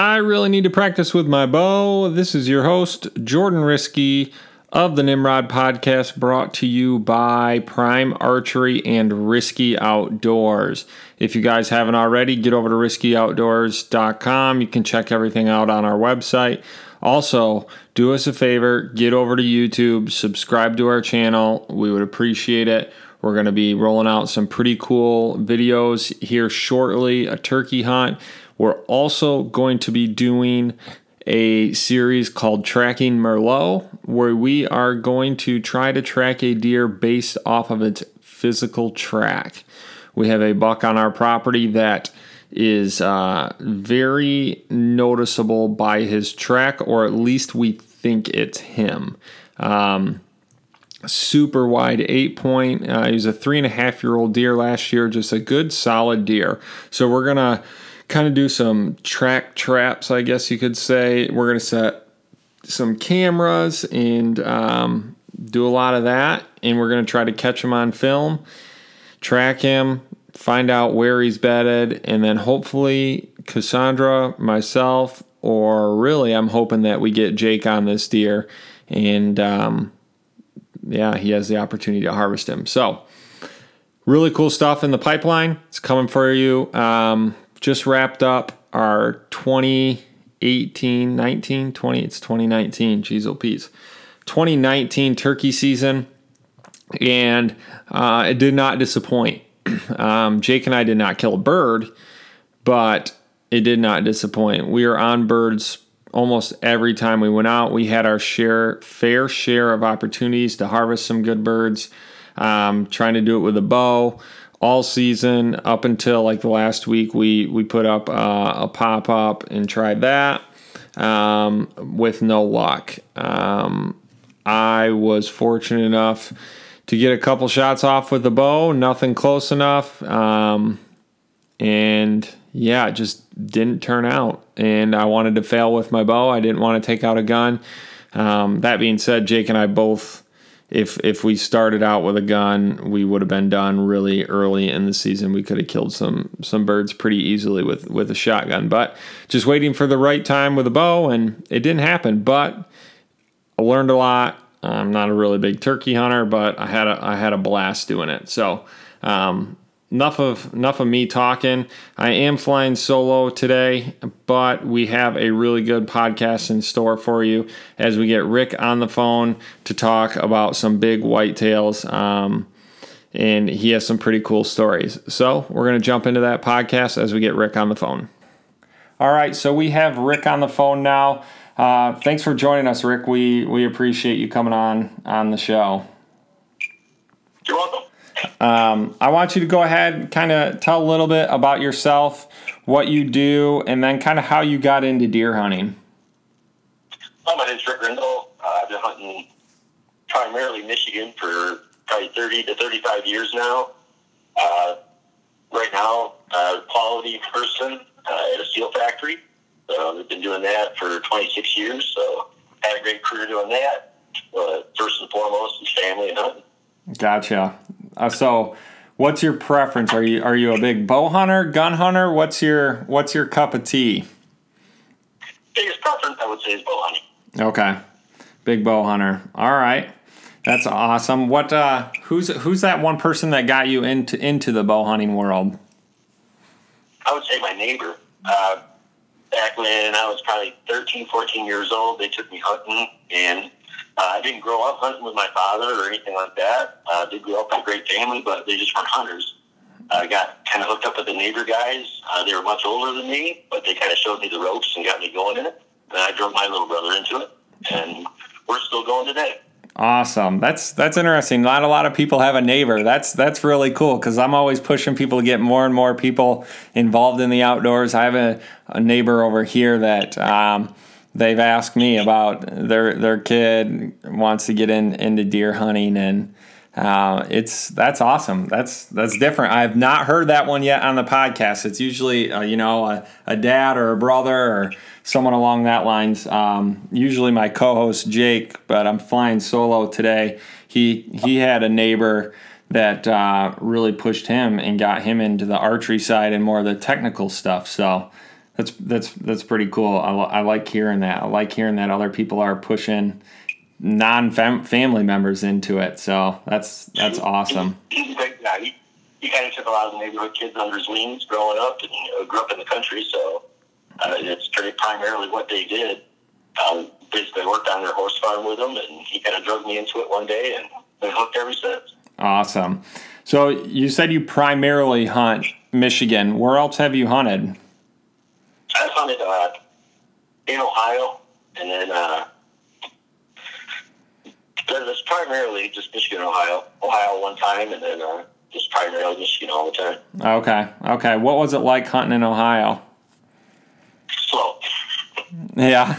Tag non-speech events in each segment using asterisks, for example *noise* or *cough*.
I really need to practice with my bow. This is your host, Jordan Risky of the Nimrod podcast, brought to you by Prime Archery and Risky Outdoors. If you guys haven't already, get over to riskyoutdoors.com. You can check everything out on our website. Also, do us a favor, get over to YouTube, subscribe to our channel. We would appreciate it. We're going to be rolling out some pretty cool videos here shortly, a turkey hunt. We're also going to be doing a series called Tracking Merlot, where we are going to try to track a deer based off of its physical track. We have a buck on our property that is uh, very noticeable by his track, or at least we think it's him. Um, super wide eight point. Uh, he was a three and a half year old deer last year, just a good solid deer. So we're gonna kind of do some track traps, I guess you could say. We're gonna set some cameras and um, do a lot of that, and we're gonna try to catch him on film, track him, find out where he's bedded, and then hopefully Cassandra, myself, or really I'm hoping that we get Jake on this deer and. Um, yeah, he has the opportunity to harvest him. So, really cool stuff in the pipeline. It's coming for you. Um, just wrapped up our 2018, 19, 20, it's 2019. Jeez, oh, peas. 2019 turkey season, and uh, it did not disappoint. *clears throat* Um, Jake and I did not kill a bird, but it did not disappoint. We were on birds almost every time we went out. We had our share, fair share of opportunities to harvest some good birds. Um, trying to do it with a bow all season up until like the last week. We we put up uh, a pop up and tried that um, with no luck. Um, I was fortunate enough to get a couple shots off with the bow, nothing close enough, um, and yeah, it just didn't turn out. And I wanted to fail with my bow. I didn't want to take out a gun. Um, that being said, Jake and I both, if if we started out with a gun, we would have been done really early in the season. We could have killed some some birds pretty easily with with a shotgun. But just waiting for the right time with a bow, and it didn't happen. But I learned a lot. I'm not a really big turkey hunter, but I had a I had a blast doing it. So um, enough of enough of me talking. I am flying solo today, but we have a really good podcast in store for you as we get Rick on the phone to talk about some big whitetails. Um, and he has some pretty cool stories. So we're going to jump into that podcast as we get Rick on the phone. All right, so we have Rick on the phone now. Uh, thanks for joining us, Rick. We we appreciate you coming on on the show. You're welcome. Um, I want you to go ahead, kind of tell a little bit about yourself, what you do, and then kind of how you got into deer hunting. Well, my name's Rick Rindle. Uh, I've been hunting primarily Michigan for probably 30 to 35 years now. Uh, right now, uh, quality person uh, at a steel factory. So I've been doing that for 26 years. So had a great career doing that. Uh, first and foremost, is family and hunting. Gotcha. Uh, so, what's your preference? Are you are you a big bow hunter, gun hunter? What's your what's your cup of tea? Biggest preference, I would say, is bow hunting. Okay, big bow hunter. All right, that's awesome. What uh, who's who's that one person that got you into into the bow hunting world? I would say my neighbor. Uh, back when I was probably 13, 14 years old, they took me hunting, and uh, I didn't grow up hunting with my father or anything like that. Uh, did grow up in a great family, but they just weren't hunters. I got kind of hooked up with the neighbor guys. Uh, they were much older than me, but they kind of showed me the ropes and got me going in it. And I drove my little brother into it, and we're still going today. Awesome. That's that's interesting. Not a lot of people have a neighbor. That's that's really cool because I'm always pushing people to get more and more people involved in the outdoors. I have a, a neighbor over here that um, they've asked me about their their kid wants to get in into deer hunting and uh, it's that's awesome. That's that's different. I've not heard that one yet on the podcast. It's usually uh, you know a, a, dad or a brother or someone along that lines. Um, usually my co-host Jake, but I'm flying solo today. He he had a neighbor that uh, really pushed him and got him into the archery side and more of the technical stuff. So That's that's that's pretty cool. I, I like hearing that. I like hearing that other people are pushing non family members into it. So that's that's awesome. He's a great guy. He, he kind of took a lot of the neighborhood kids under his wings growing up, and uh, grew up in the country. So uh, it's pretty primarily what they did. Um, basically, worked on their horse farm with them, and he kind of drug me into it one day, and been hooked ever since. Awesome. So you said you primarily hunt Michigan. Where else have you hunted? Hunted uh, in Ohio, and then uh, it's primarily just Michigan, Ohio. Ohio one time, and then uh, just primarily Michigan all the time. Okay, okay. What was it like hunting in Ohio? Slow. Yeah.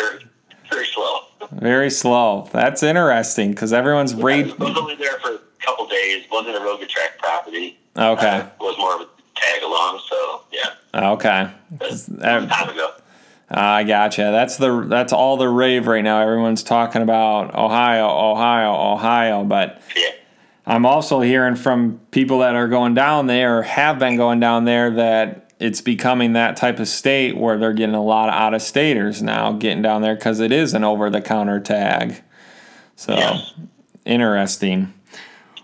Very, very slow. Very slow. That's interesting because everyone's yeah, raging. I was only there for a couple days. wasn't a good track property. Okay. Uh, was more of a tag along. So yeah. Okay. time *laughs* ago. I gotcha. That's the that's all the rave right now. Everyone's talking about Ohio, Ohio, Ohio, but yeah. I'm also hearing from people that are going down there or have been going down there that it's becoming that type of state where they're getting a lot of out of staters now getting down there because it is an over the counter tag. So yes. interesting.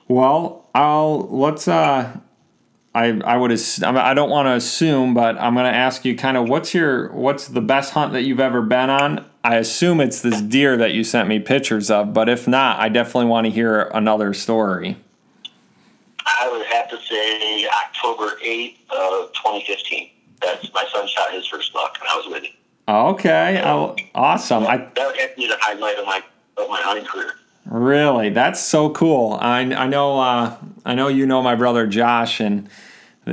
Well, I'll let's uh I, I would I don't want to assume, but I'm going to ask you kind of what's your what's the best hunt that you've ever been on? I assume it's this deer that you sent me pictures of, but if not, I definitely want to hear another story. I would have to say October 8th of 2015. That's my son shot his first buck, and I was with him. Okay, oh, awesome. That, I, that would have to be the highlight of my of my hunting career. Really, that's so cool. I I know uh, I know you know my brother Josh, and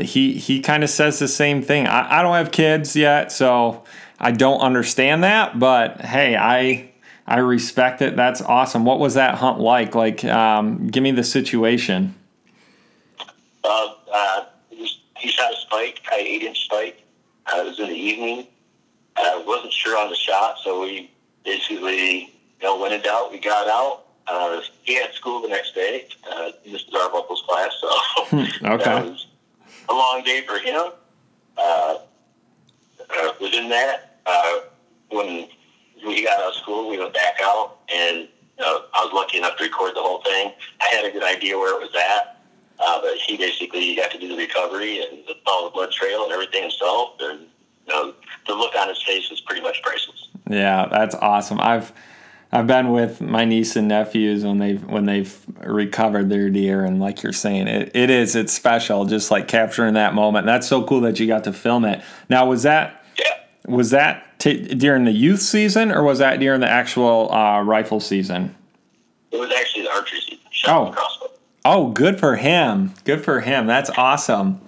he he kind of says the same thing. I, I don't have kids yet, so I don't understand that. But hey, I I respect it. That's awesome. What was that hunt like? Like, um, give me the situation. Uh, uh, he shot a spike, probably eight inch spike. Uh, it was in the evening. I wasn't sure on the shot, so we basically you know went in doubt. We got out. Uh, he had school the next day. Uh, this is our vocals class, so *laughs* okay a long day for him. Uh, uh, within that, uh, when we got out of school, we went back out, and uh, I was lucky enough to record the whole thing. I had a good idea where it was at, uh, but he basically got to do the recovery and follow the blood trail and everything himself. And you know, the look on his face was pretty much priceless. Yeah, that's awesome. I've I've been with my niece and nephews when they've when they've recovered their deer, and like you're saying, it, it is it's special, just like capturing that moment. That's so cool that you got to film it. Now, was that yeah. was that t- during the youth season, or was that during the actual uh, rifle season? It was actually the archery season. Oh. Oh, good for him. Good for him. That's awesome.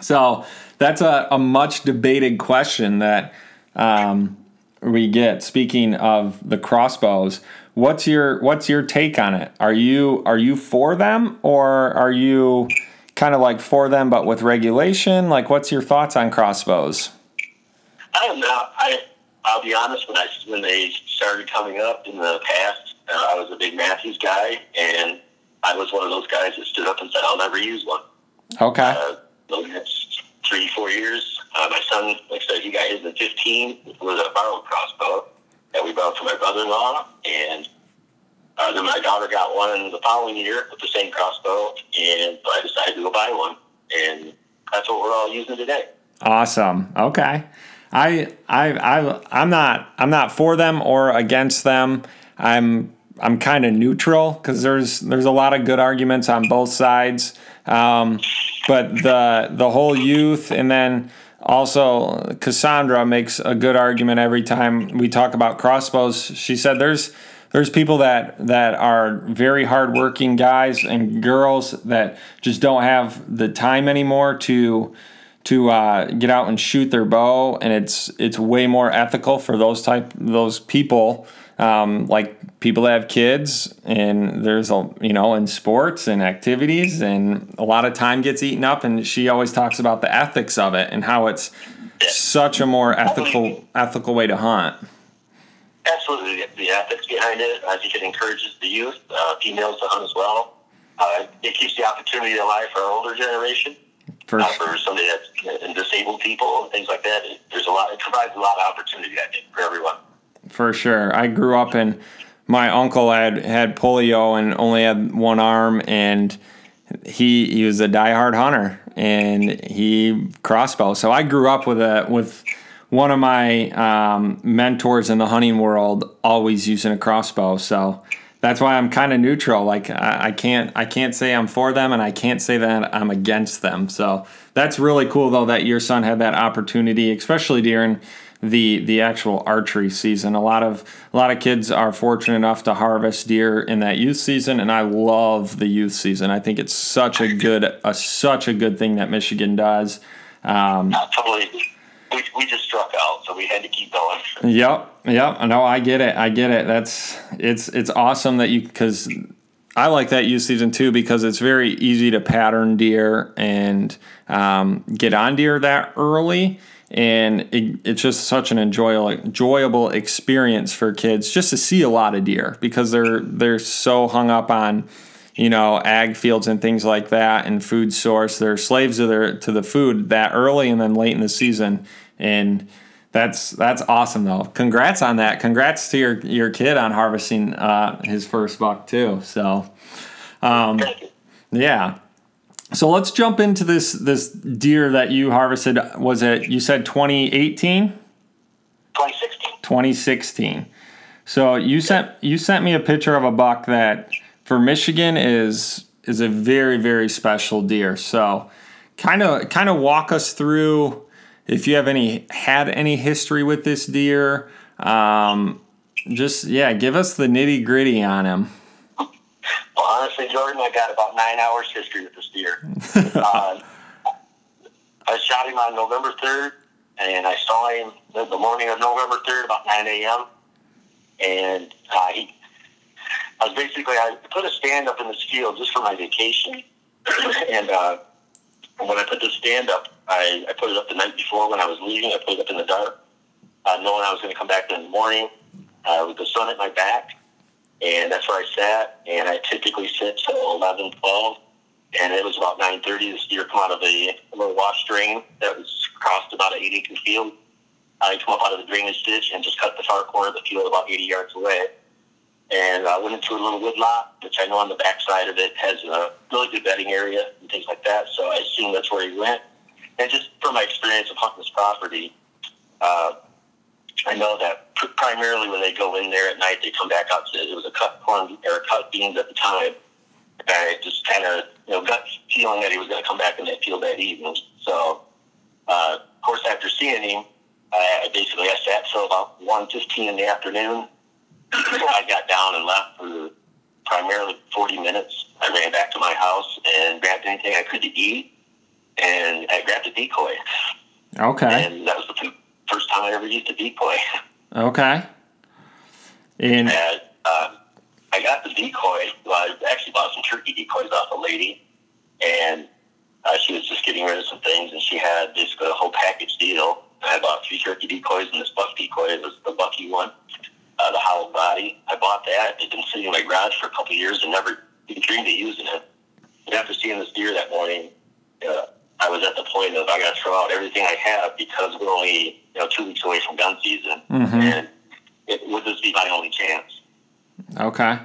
So that's a, a much debated question that um, we get. Speaking of the crossbows, what's your what's your take on it? Are you are you for them or are you kind of like for them but with regulation? Like, what's your thoughts on crossbows? I am not. I I'll be honest. When I when they started coming up in the past, uh, I was a big Mathews guy, and I was one of those guys that stood up and said, "I'll never use one." Okay. Uh, the next three four years, uh, my son, like I said, he got his in 15 with a borrowed crossbow that we bought from my brother-in-law, and uh, then my daughter got one the following year with the same crossbow, and I decided to go buy one, and that's what we're all using today. Awesome. Okay. I I I I'm not I'm not for them or against them. I'm I'm kind of neutral because there's there's a lot of good arguments on both sides. Um, but the the whole youth and then also, Cassandra makes a good argument every time we talk about crossbows. She said there's there's people that that are very hardworking guys and girls that just don't have the time anymore to to uh, get out and shoot their bow, and it's it's way more ethical for those type those people um, like people that have kids and there's a you know in sports and activities and a lot of time gets eaten up and she always talks about the ethics of it and how it's such a more ethical ethical way to hunt absolutely the ethics behind it i think it encourages the youth uh, females to hunt as well uh, it keeps the opportunity alive for our older generation For, uh, for somebody that's disabled people and things like that. There's a lot. It provides a lot of opportunity, I think, for everyone. For sure. I grew up in. My uncle had had polio and only had one arm, and he he was a diehard hunter, and he crossbow. So I grew up with a with one of my um, mentors in the hunting world always using a crossbow. So that's why I'm kind of neutral. Like I, I, can't I can't say I'm for them, and I can't say that I'm against them. So that's really cool though that your son had that opportunity, especially during the the actual archery season. A lot of a lot of kids are fortunate enough to harvest deer in that youth season, and I love the youth season. I think it's such a good a such a good thing that Michigan does. Um, totally we, we just struck out, so we had to keep going. Yep, yep. No, I get it. I get it. That's it's it's awesome that you because I like that youth season too because it's very easy to pattern deer and um, get on deer that early. And it, it's just such an enjoyable, enjoyable experience for kids just to see a lot of deer because they're they're so hung up on you know, ag fields and things like that and food source. They're slaves to their to the food that early and then late in the season. And that's that's awesome though. Congrats on that. Congrats to your your kid on harvesting uh, his first buck too. So um, yeah. So let's jump into this this deer that you harvested. Was it you said 2018? 2016. 2016. So you sent you sent me a picture of a buck that for Michigan is is a very very special deer. So kind of kind of walk us through if you have any had any history with this deer. Um, just yeah, give us the nitty gritty on him. Well, honestly, Jordan, I got about nine hours history with deer. uh, I shot him on November third, and I saw him the morning of November third, about nine a.m. And uh, he I was basically I put a stand up in this field just for my vacation, *clears throat* and uh, when I put the stand up, I, I put it up the night before when I was leaving. I put it up in the dark, uh, knowing I was going to come back in the morning uh, with the sun at my back, and that's where I sat. And I typically sit till 11, 12, and it was about 9:30. This deer come out of a, little wash drain that was crossed about an eight acre field. I come up out of the drainage ditch and just cut the far corner of the field about 80 yards away and I went into a little wood lot, which I know on the backside of it has a really good bedding area and things like that. So I assume that's where he went. And just from my experience of hunting this property, uh, I know that primarily when they go in there at night, they come back out to it was a cut corn or cut beans at the time. I just kind of you know gut feeling that he was going to come back in that field that evening. So uh, of course, after seeing him, I basically I sat till about one fifteen in the afternoon I got down and left for primarily 40 minutes. I ran back to my house and grabbed anything I could to eat, and I grabbed a decoy. Okay. And that was the first time I ever used a decoy. Okay. And, and uh, I got the decoy. Well, I actually bought some turkey decoys off a lady, and uh, she was just getting rid of some things, and she had basically a whole package deal. I bought three turkey decoys and this buck decoy. It was the Bucky one uh, the hollow body. I bought that. It's been sitting in my garage for a couple of years and never even dreamed of using it. And after seeing this deer that morning, uh, I was at the point of I got to throw out everything I have because we're only you know two weeks away from gun season, mm-hmm. and it would this be my only chance? Okay.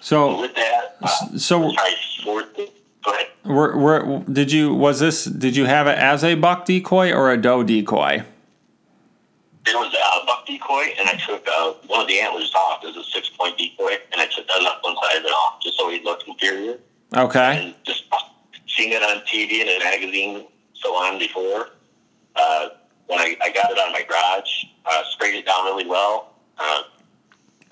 So with that, uh, so were, were, did you was this did you have it as a buck decoy or a doe decoy? It was a buck decoy, and I took uh, one of the antlers off. It was a six point decoy, and I took the left one side of it off just so he looked inferior. Okay. And just seeing it on TV and in a magazine so on before, uh, when I, I got it out of my garage, uh, sprayed it down really well, uh,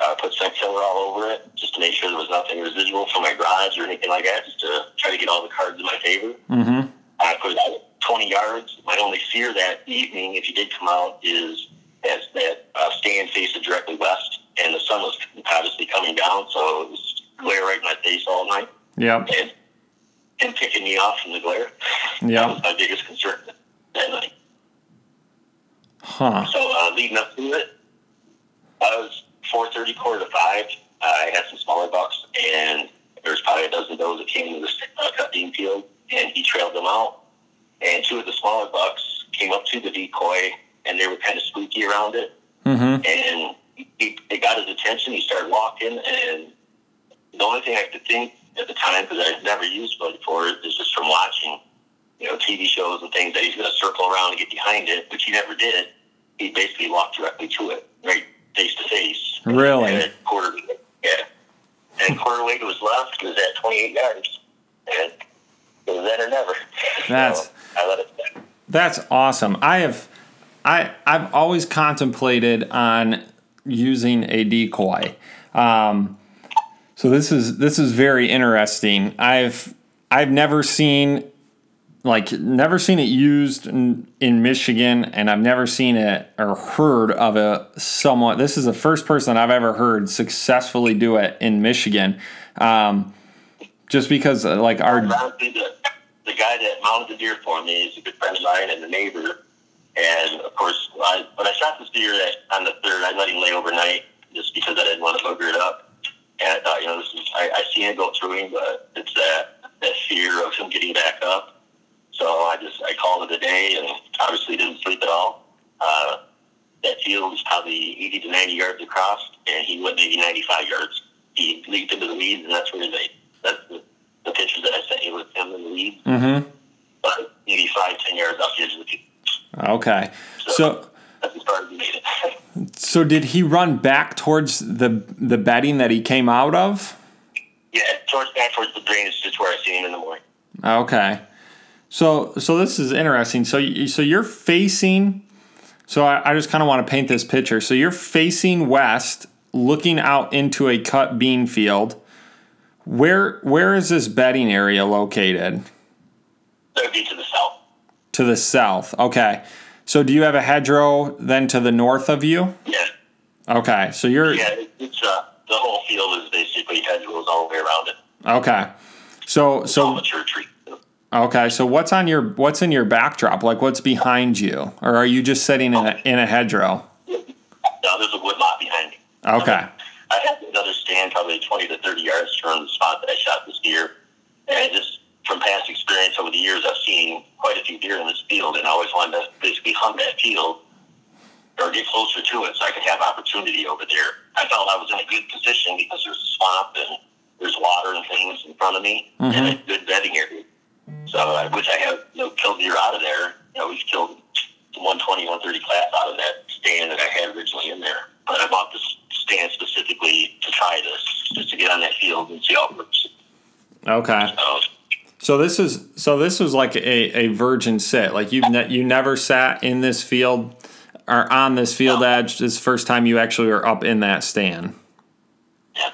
uh, put scent killer all over it just to make sure there was nothing residual from my garage or anything like that, just to try to get all the cards in my favor. Mm-hmm. I put it out 20 yards. My only fear that evening, if you did come out, is as that uh, stand faced directly west, and the sun was obviously coming down, so it was glare right in my face all night. Yeah. And, and picking me off from the glare. Yeah. That was my biggest concern that night. Huh. So uh, leading up to it, I was 4.30, quarter to 5. Uh, I had some smaller bucks, and there was probably a dozen of those that came to this uh, cut bean field, and he trailed them out. and two of the smaller bucks came up to the decoy, and they were kind of spooky around it. Mm-hmm. And he, it got his attention. He started walking, and the only thing I could think at the time, because I'd never used one before, is just from watching, you know, TV shows and things that he's going to circle around and get behind it, which he never did. He basically walked directly to it, right face to face. Really? And quarter, yeah. And quarter weight was left. Was at 28 yards. And it was then or never. That's- so I let it. That's awesome. I have I I've always contemplated on using a decoy. Um, so this is this is very interesting. I've I've never seen like never seen it used in, in Michigan, and I've never seen it or heard of a someone. This is the first person I've ever heard successfully do it in Michigan. Um, just because uh, like our the, the guy that mounted the deer for me is a good friend of mine and a neighbor. And of course, I, when I shot this deer on the third, I let him lay overnight just because I didn't want to booger it up. And I thought, you know, this is I, I seen it go through him, but it's that that fear of him getting back up. So I just I called it a day, and obviously didn't sleep at all. Uh, that field was probably 80 to 90 yards across, and he went maybe 95 yards. He leaped into the weeds, and that's where they that's the, the pictures that I sent you with him in the weeds. Mm-hmm. But maybe five, ten yards off the edge of the field. okay. So That's as far as he made it. *laughs* So did he run back towards the the bedding that he came out of? yeah, towards back towards the drainage, just where I seen him in the morning. Okay. So so this is interesting. So you, so you're facing. So I, I just kind of want to paint this picture. So you're facing west, looking out into a cut bean field. Where where is this bedding area located? Be to the south. To the south. Okay. So do you have a hedgerow then to the north of you? Yeah, Okay. So you're yeah. It's uh, the whole field is basically hedgerows all the way around it. okay. So all so mature trees. Okay, so what's on your what's in your backdrop? Like what's behind you, or are you just sitting in a in a hedgerow? Now there's a wood lot behind me. Okay, I had another stand probably 20 to 30 yards from the spot that I shot this deer. And just from past experience over the years, I've seen quite a few deer in this field, and I always wanted to basically hunt that field or get closer to it so I could have opportunity over there. I felt I was in a good position because there's a swamp and there's water and things in front of me and a mm-hmm. good bedding area. So I wish I had you know, killed deer out of there. Know, we've killed 120, 130 class out of that stand that I had originally in there. But I bought this stand specifically to try this, just to get on that field and see how it works. okay. So, So this is so this was like a, a virgin sit. Like you ne- you never sat in this field or on this field No. edge. This first time you actually were up in that stand. yeah,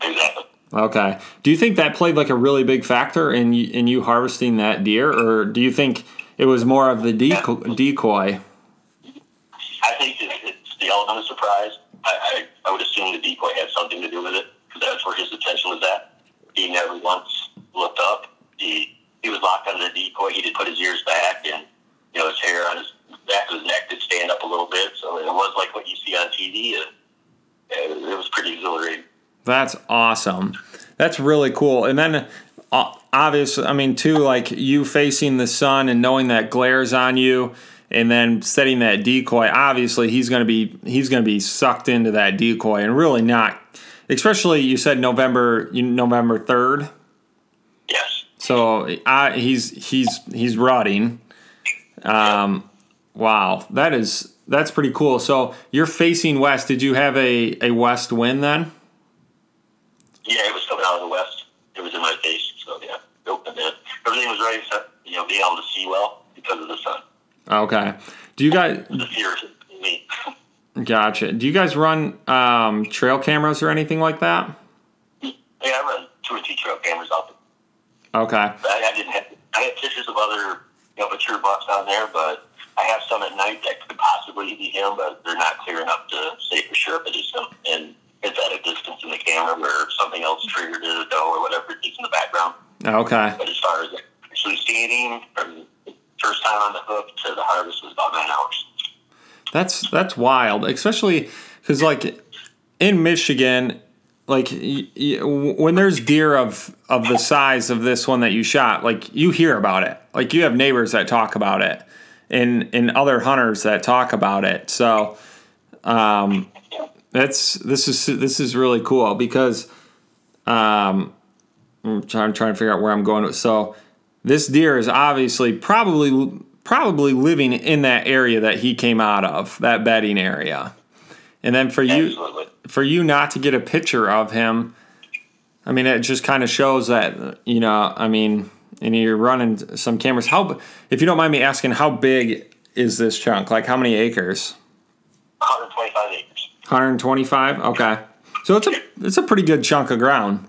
exactly. Okay. Do you think that played like a really big factor in in you harvesting that deer, or do you think it was more of the deco- decoy? I think it's the element of surprise. I, I, I would assume the decoy had something to do with it because that's where his attention was at. He never once looked up. He he was locked on the decoy. He did put his ears back, and you know his hair on his back of his neck did stand up a little bit. So it was like what you see on TV. And, and it was pretty exhilarating. That's awesome. That's really cool. And then, uh, obviously, I mean, too, like you facing the sun and knowing that glares on you, and then setting that decoy. Obviously, he's gonna be he's gonna be sucked into that decoy and really not. Especially, you said November November third. Yes. So I, he's he's he's rutting. Um, wow, that is that's pretty cool. So you're facing west. Did you have a, a west wind then? Yeah, it was coming out of the west. It was in my face. So yeah, opened it. Everything was ready to you know being able to see well because of the sun. Okay. Do you guys The fear me. *laughs* gotcha? Do you guys run um, trail cameras or anything like that? Yeah, I run two or three trail cameras out there. Okay. I, I didn't have. I had pictures of other you know mature bucks down there, but I have some at night that could possibly be him, but they're not clear enough to say for sure if it is him. And it's at a distance in the camera where something else triggered it, a doe or whatever it is in the background. Okay. But as far as actually seeing him from first time on the hook to the harvest was about nine hours. That's that's wild, especially because like in Michigan, like y- y- when there's deer of of the size of this one that you shot, like you hear about it. Like you have neighbors that talk about it, and and other hunters that talk about it. So, um, that's this is this is really cool because, um, I'm trying, trying to figure out where I'm going. So, this deer is obviously probably probably living in that area that he came out of, that bedding area. And then for you for you not to get a picture of him, I mean, it just kind of shows that you know. I mean, and you're running some cameras. How, if you don't mind me asking, how big is this chunk? Like, how many acres? 125 acres. 125. Okay, so it's a it's a pretty good chunk of ground.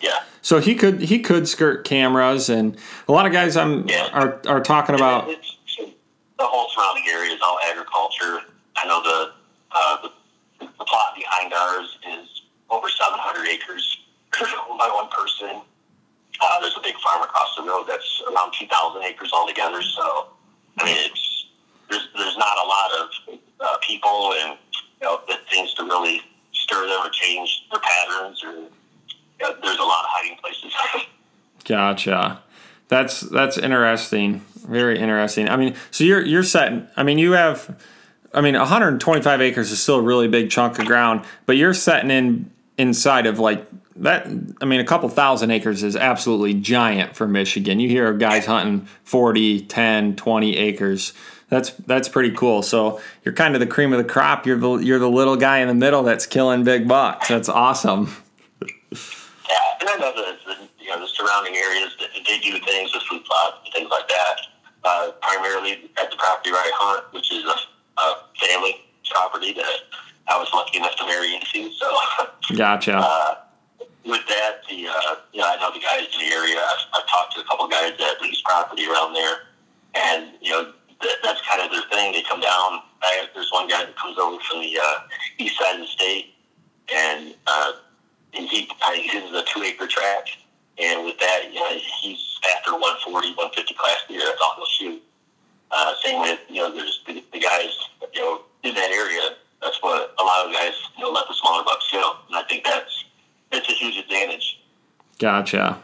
Yeah. So he could he could skirt cameras, and a lot of guys I'm Yeah. are are talking about. It's, the whole surrounding area is all agriculture. I know the, uh, the the plot behind ours is over 700 acres *clears throat* owned by one person. Uh, there's a big farm across the road that's around 2,000 acres altogether. So, I mean, it's there's there's not a lot of uh, people and you know the things to really stir them or change their patterns or. You know, there's a lot of hiding places. *laughs* Gotcha. That's that's interesting. Very interesting. I mean, so you're you're setting. I mean, you have. I mean, 125 acres is still a really big chunk of ground, but you're setting in inside of like that. I mean, a couple thousand acres is absolutely giant for Michigan. You hear of guys hunting 40, 10, 20 acres. That's that's pretty cool. So you're kind of the cream of the crop. You're the you're the little guy in the middle that's killing big bucks. That's awesome. Yeah, and I know the, the you know the surrounding areas that they do things with food plots and things like that. Uh, primarily at the property right hunt, which is a, a family property that I was lucky enough to marry into. So Gotcha. uh, with that, the uh, you know I know the guys in the area. I've, I've talked to a couple guys that lease property around there, and you know that, that's kind of their thing. They come down. I, there's one guy that comes over from the uh, east side of the state, and uh, and he I his is a two acre tract, and with that, you know, he's after 140, 150 class deer. That's all he'll shoot. Uh, same with you know, there's the, the guys you know in that area. That's what a lot of guys you know let the smaller bucks go, and I think that's it's a huge advantage. Gotcha.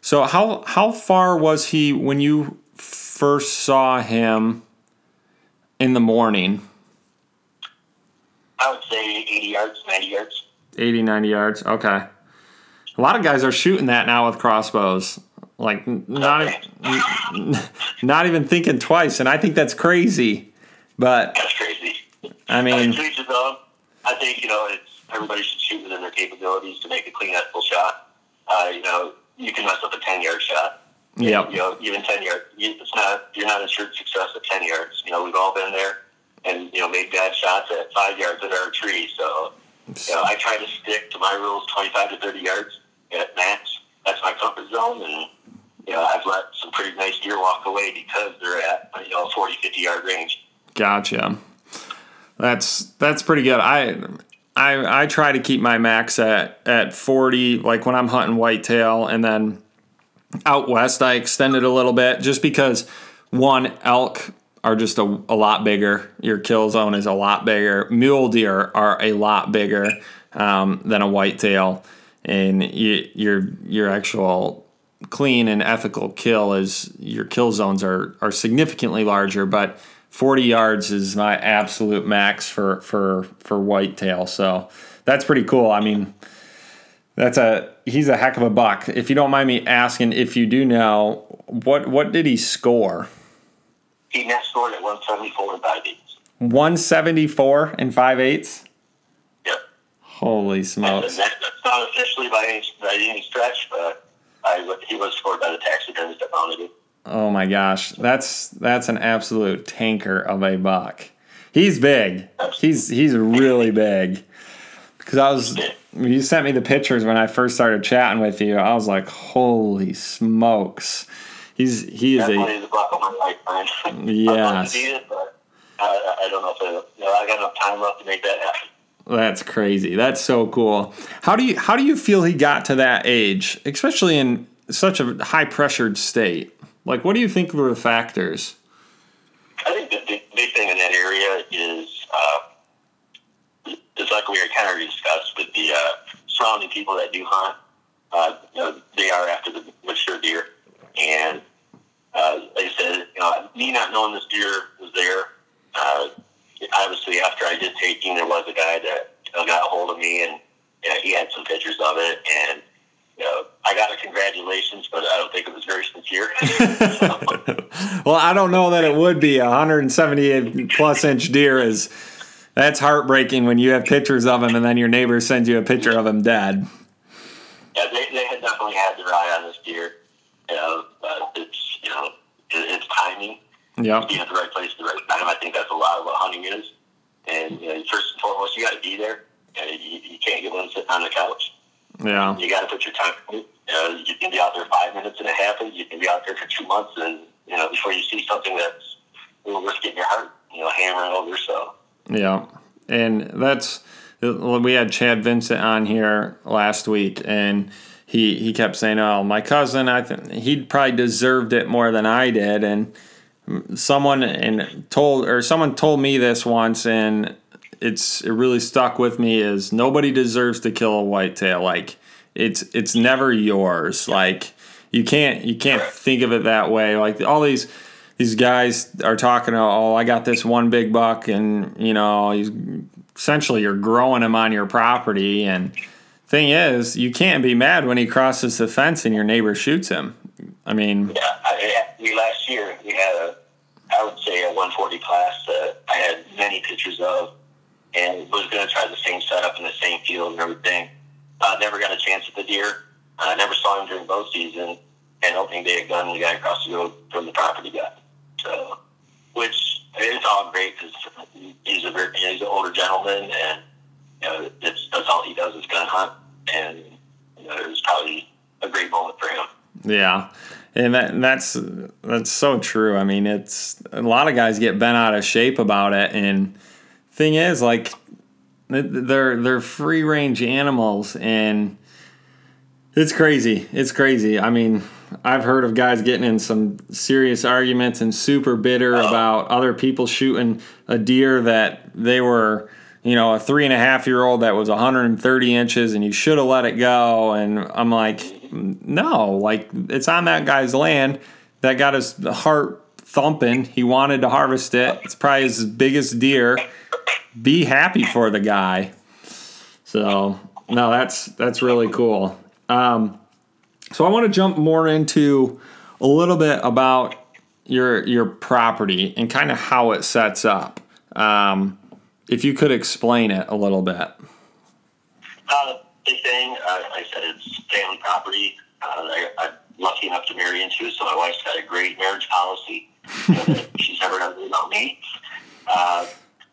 So how how far was he when you first saw him in the morning? I would say 80 yards, 90 yards. 80, 90 yards. Okay. A lot of guys are shooting that now with crossbows. Like not e- *laughs* not even thinking twice, and I think that's crazy. But That's crazy. I I mean, each. I think you know it's everybody should shoot within their capabilities to make a clean, ethical shot. Uh, you know, you can mess up a 10 yard shot. Yep, You know, even 10 yards, it's not you're not assured success at 10 yards. You know, we've all been there, and you know, made bad shots at five yards at our tree. So, you know, I try to stick to my rules, 25 to 30 yards at max. That's my comfort zone, and you know, I've let some pretty nice deer walk away because they're at you know 40, 50 yard range. gotcha. That's that's pretty good. I I I try to keep my max at at 40 like when I'm hunting whitetail and then out west I extended a little bit just because one elk are just a, a lot bigger. Your kill zone is a lot bigger. Mule deer are a lot bigger um, than a whitetail, and you, your your actual clean and ethical kill is your kill zones are are significantly larger. But 40 yards is my absolute max for for for whitetail. So that's pretty cool. I mean. That's a he's a heck of a buck. If you don't mind me asking, if you do now, what what did he score? He net scored at 174 and five eighths. 174 and 5 eighths? Yep. Holy smokes. that, that's not officially by any, by any stretch, but I, he was scored by the taxidermist that mounted it. Oh my gosh. That's that's an absolute tanker of a buck. He's big. He's he's really big. Cuz I was you sent me the pictures when I first started chatting with you. I was like, "Holy smokes." He's he is Definitely a the block of my life, man. *laughs* I'd Yes. it, but I, I don't know if I, you know, I got enough time left to make that happen. That's crazy. That's so cool. How do you how do you feel he got to that age, especially in such a high pressured state? Like, what do you think were the factors? I think the big, big thing in that area is it's like we were kind of discussed with the uh, surrounding people that do hunt, uh, you know, they are after the mature deer. And uh, like I said, you know, me not knowing this deer was there. Uh, obviously, after I did taking, there was a guy that got a hold of me, and you know, he had some pictures of it, and you know, I got a congratulations, but I don't think it was very sincere. *laughs* *laughs* well, I don't know that it would be a 178 plus inch deer is that's heartbreaking when you have pictures of him and then your neighbor sends you a picture of him dead. Yeah, they, they had definitely had their eye on this deer. You know, but it's you know, it, it's timing. Yeah. Being at the right place at the right time. I think that's a lot of what hunting is. And you know, first and foremost, you got to be there. And you, you can't get one sitting on the couch. Yeah. You got to put your time. You, know, you can be out there five minutes and it happens. You can be out there for two months, and you know, before you see something that's a little risk getting your heart, you know, hammering over. So. Yeah, and that's we had Chad Vincent on here last week, and he he kept saying, "Oh, my cousin, I think he probably deserved it more than I did." And someone and told or someone told me this once, and it's it really stuck with me. Is nobody deserves to kill a whitetail? Like it's it's never yours. Like you can't you can't think of it that way. Like all these these guys are talking. Oh, I got this one big buck, and you know he's essentially you're growing him on your property and thing is, you can't be mad when he crosses the fence and your neighbor shoots him. I mean, yeah, I, we last year we had a, I would say a 140 class that I had many pictures of, and was going to try the same setup in the same field and everything. Uh, never got a chance at the deer. I never saw him during bow season, and opening day at gun, the guy across the road from the property guy. So, which it's all great because he's a very, he's an older gentleman, and you know it's, that's all he does is gun hunt, and you know, it was probably a great moment for him. Yeah. And, that, that's that's so true. I mean, it's a lot of guys get bent out of shape about it, and thing is, like, they're they're free range animals, and it's crazy. It's crazy. I mean, I've heard of guys getting in some serious arguments and super bitter about other people shooting a deer that they were, you know, a three and a half year old that was 130 inches and you should have let it go. And I'm like, no, like it's on that guy's land that got his heart thumping. He wanted to harvest it. It's probably his biggest deer. Be happy for the guy. So no, that's that's really cool. Um, so I want to jump more into a little bit about your your property and kind of how it sets up. Um, if you could explain it a little bit. Uh, big thing, uh, like I said, it's family property. Uh, I, I'm lucky enough to marry into, so my wife's got a great marriage policy. *laughs* she's never done without me. Uh,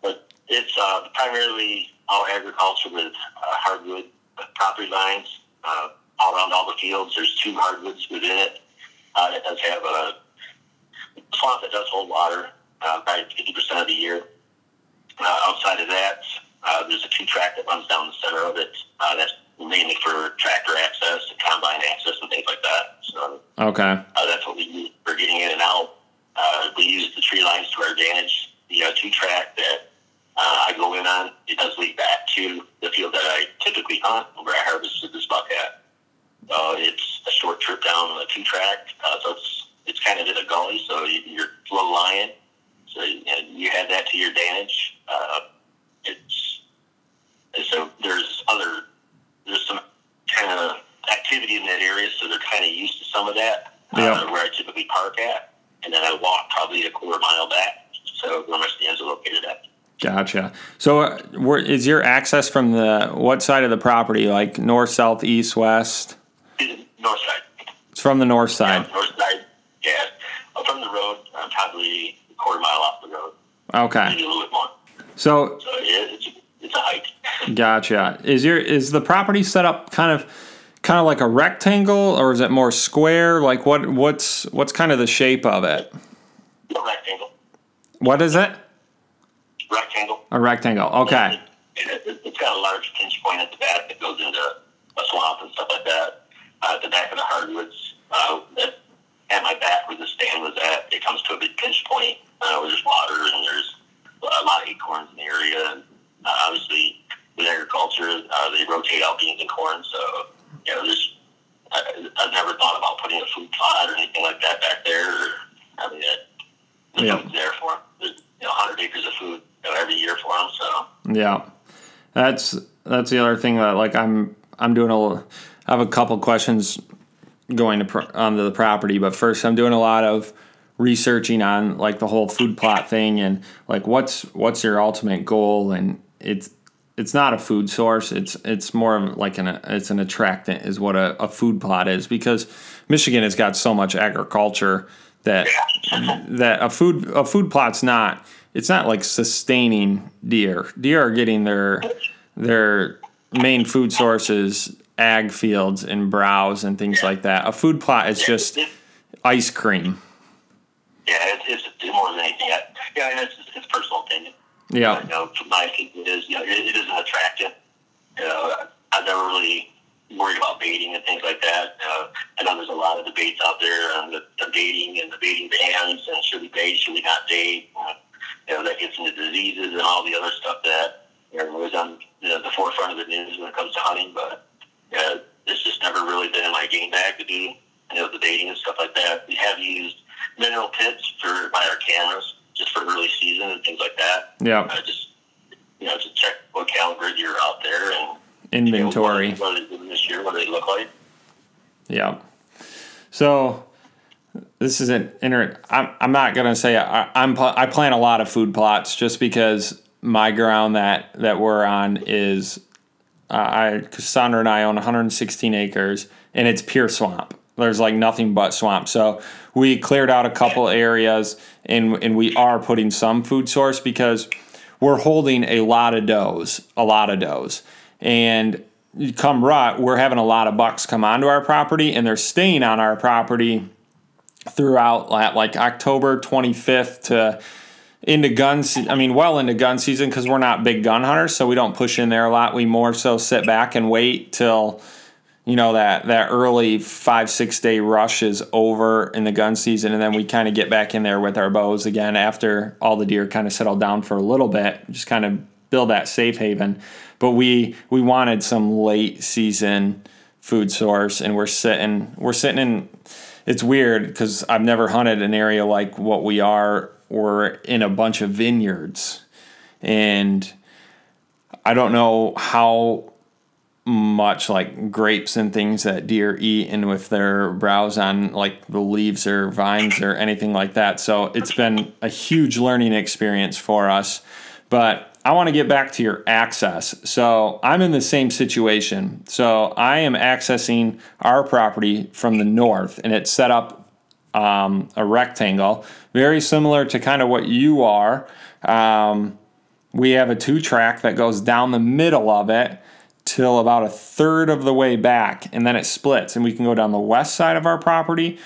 but it's uh, primarily all agriculture with uh, hardwood property lines. All around all the fields. There's two hardwoods within it. Uh, it does have a swamp that does hold water uh, probably 50% of the year. Uh, outside of that, uh, there's a two track that runs down the center of it. Uh, that's mainly for tractor access and combine access and things like that. So okay, uh, that's what we use for getting in and out. Uh, we use the tree lines to our advantage. The uh, two track that uh, I go in on, it does lead back to the field that I typically hunt where I harvested this buck at. Uh, it's a short trip down a two track, uh, so it's it's kind of in a gully, so you, you're low lying. So you, you have that to your advantage. Uh, it's so there's other there's some kind of activity in that area, so they're kind of used to some of that. Yeah. Uh, where I typically park at, and then I walk probably a quarter mile back. So where my stands are located at. Gotcha. So, uh, where, is your access from the what side of the property? Like north, south, east, west? North side. It's from the north side. Yeah, north side. Yeah, I'm from the road. I'm probably a quarter mile off the road. Okay. Maybe a little bit more. So. So yeah, it's it's a hike. *laughs* Gotcha. Is your is the property set up kind of kind of like a rectangle, or is it more square? Like what what's what's kind of the shape of it? A rectangle. What is it? Rectangle. A rectangle. Okay. It, it, it's got a large pinch point at the back that goes into a swamp and stuff like that uh, at the back of the hardwoods. Uh, at, at my back where the stand was at, it comes to a big pinch point uh, where there's water and there's a lot of acorns in the area. And uh, obviously, with agriculture, uh, they rotate out beans and corn. So, you know, there's, I, I've never thought about putting a food plot or anything like that back there or having it. Yeah. there for them. There's, you know, 100 acres of food you know, every year for them. So, Yeah, that's that's the other thing that like I'm I'm doing a I have a couple questions going to pro- onto the property, but first I'm doing a lot of researching on like the whole food plot thing and like what's what's your ultimate goal and it's it's not a food source it's it's more of like an it's an attractant is what a, a food plot is because Michigan has got so much agriculture that that a food a food plot's not it's not like sustaining deer. Deer are getting their their main food sources ag fields and browse and things like that. A food plot is just ice cream. yeah, it's, it's more than anything. I, yeah, it's, it's personal opinion. Yeah. You know, from my opinion, it is, you know, it, it is an attractant. You know, I've never really worried about baiting and things like that. Uh, I know there's a lot of debates out there on the, the baiting and the baiting bans and should we bait, should we not bait. Uh, you know, that gets into diseases and all the other stuff that you know, was on you know, the forefront of the news when it comes to hunting. But yeah, it's just never really been in my game bag to do you know the baiting and stuff like that. We have used mineral pits for by our cameras just for early season and things like that. Yeah. Uh, just you know, to check what caliber you're out there and Inventory. You know, what, doing this year? What do they look like? Yeah. So this is an inter. I'm, I'm not gonna say I, I'm I plan a lot of food plots just because my ground that that we're on is I Cassandra and I own 116 acres and it's pure swamp. There's like nothing but swamp. So we cleared out a couple areas and and we are putting some food source because we're holding a lot of does, a lot of does. And come rut, we're having a lot of bucks come onto our property and they're staying on our property throughout like October 25th to into gun I mean well into gun season because we're not big gun hunters so we don't push in there a lot we more so sit back and wait till you know that that early five six day rush is over in the gun season and then we kind of get back in there with our bows again after all the deer kind of settle down for a little bit just kind of build that safe haven but we we wanted some late season food source and we're sitting we're sitting in it's weird because I've never hunted an area like what we are. We're in a bunch of vineyards, and I don't know how much like grapes and things that deer eat, and with their browse on like the leaves or vines or anything like that. So it's been a huge learning experience for us. But I want to get back to your access. So I'm in the same situation. So I am accessing our property from the north, and it's set up um, a rectangle, very similar to kind of what you are. Um, we have a two track that goes down the middle of it till about a third of the way back, and then it splits, and we can go down the west side of our property.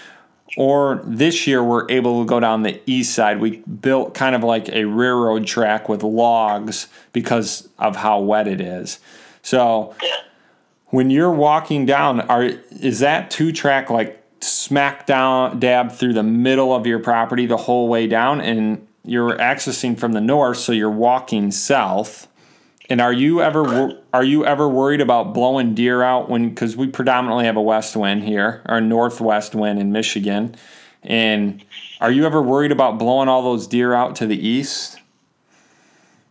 Or this year, we're able to go down the east side. We built kind of like a railroad track with logs because of how wet it is. So, when you're walking down, are is that two track like smack down dab through the middle of your property the whole way down, and you're accessing from the north, so you're walking south. And are you ever are you ever worried about blowing deer out when because we predominantly have a west wind here or northwest wind in Michigan, and are you ever worried about blowing all those deer out to the east?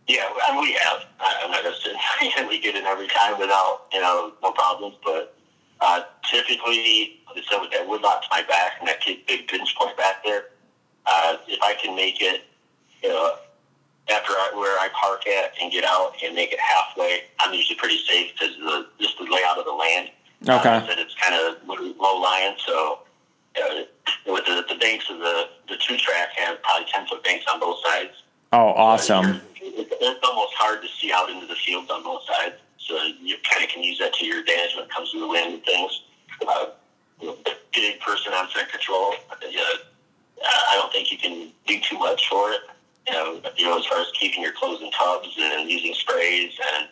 Yeah, we have. I- going to say we get in every time without, you know, no problems. But uh, typically, so with that woodlot to my back and that big, big pinch point back there, uh, if I can make it, you know, after I, where I park at and get out and make it halfway, I'm usually pretty safe because the just the layout of the land. Okay. Uh, said it's kind of low lying, so uh, with the, the banks of the the two track have probably ten foot banks on both sides. Oh, awesome! It's, it's almost hard to see out into the fields on both sides, so you kind of can use that to your advantage when it comes to the wind and things. Uh, you know, big person on scent control. Uh, I don't think you can do too much for it. You know, you know, as far as keeping your clothes in tubs and using sprays and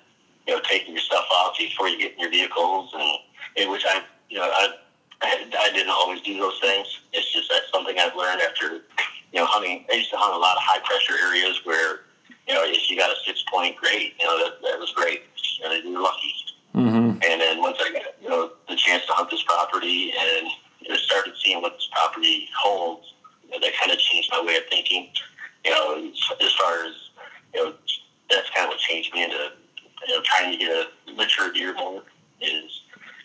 you know taking your stuff off before you get in your vehicles and, and which I you know I I didn't always do those things. It's just that's something I've learned after you know hunting. I used to hunt a lot of high pressure areas where you know if you got a six point, great. You know that, that was great. You know, you're lucky. Mm-hmm. And then once I got you know the chance to hunt this property and you know, started seeing what this property holds, you know, that kind of changed my way of thinking. You know, as far as you know, that's kind of what changed me into you know trying to get a mature deer more is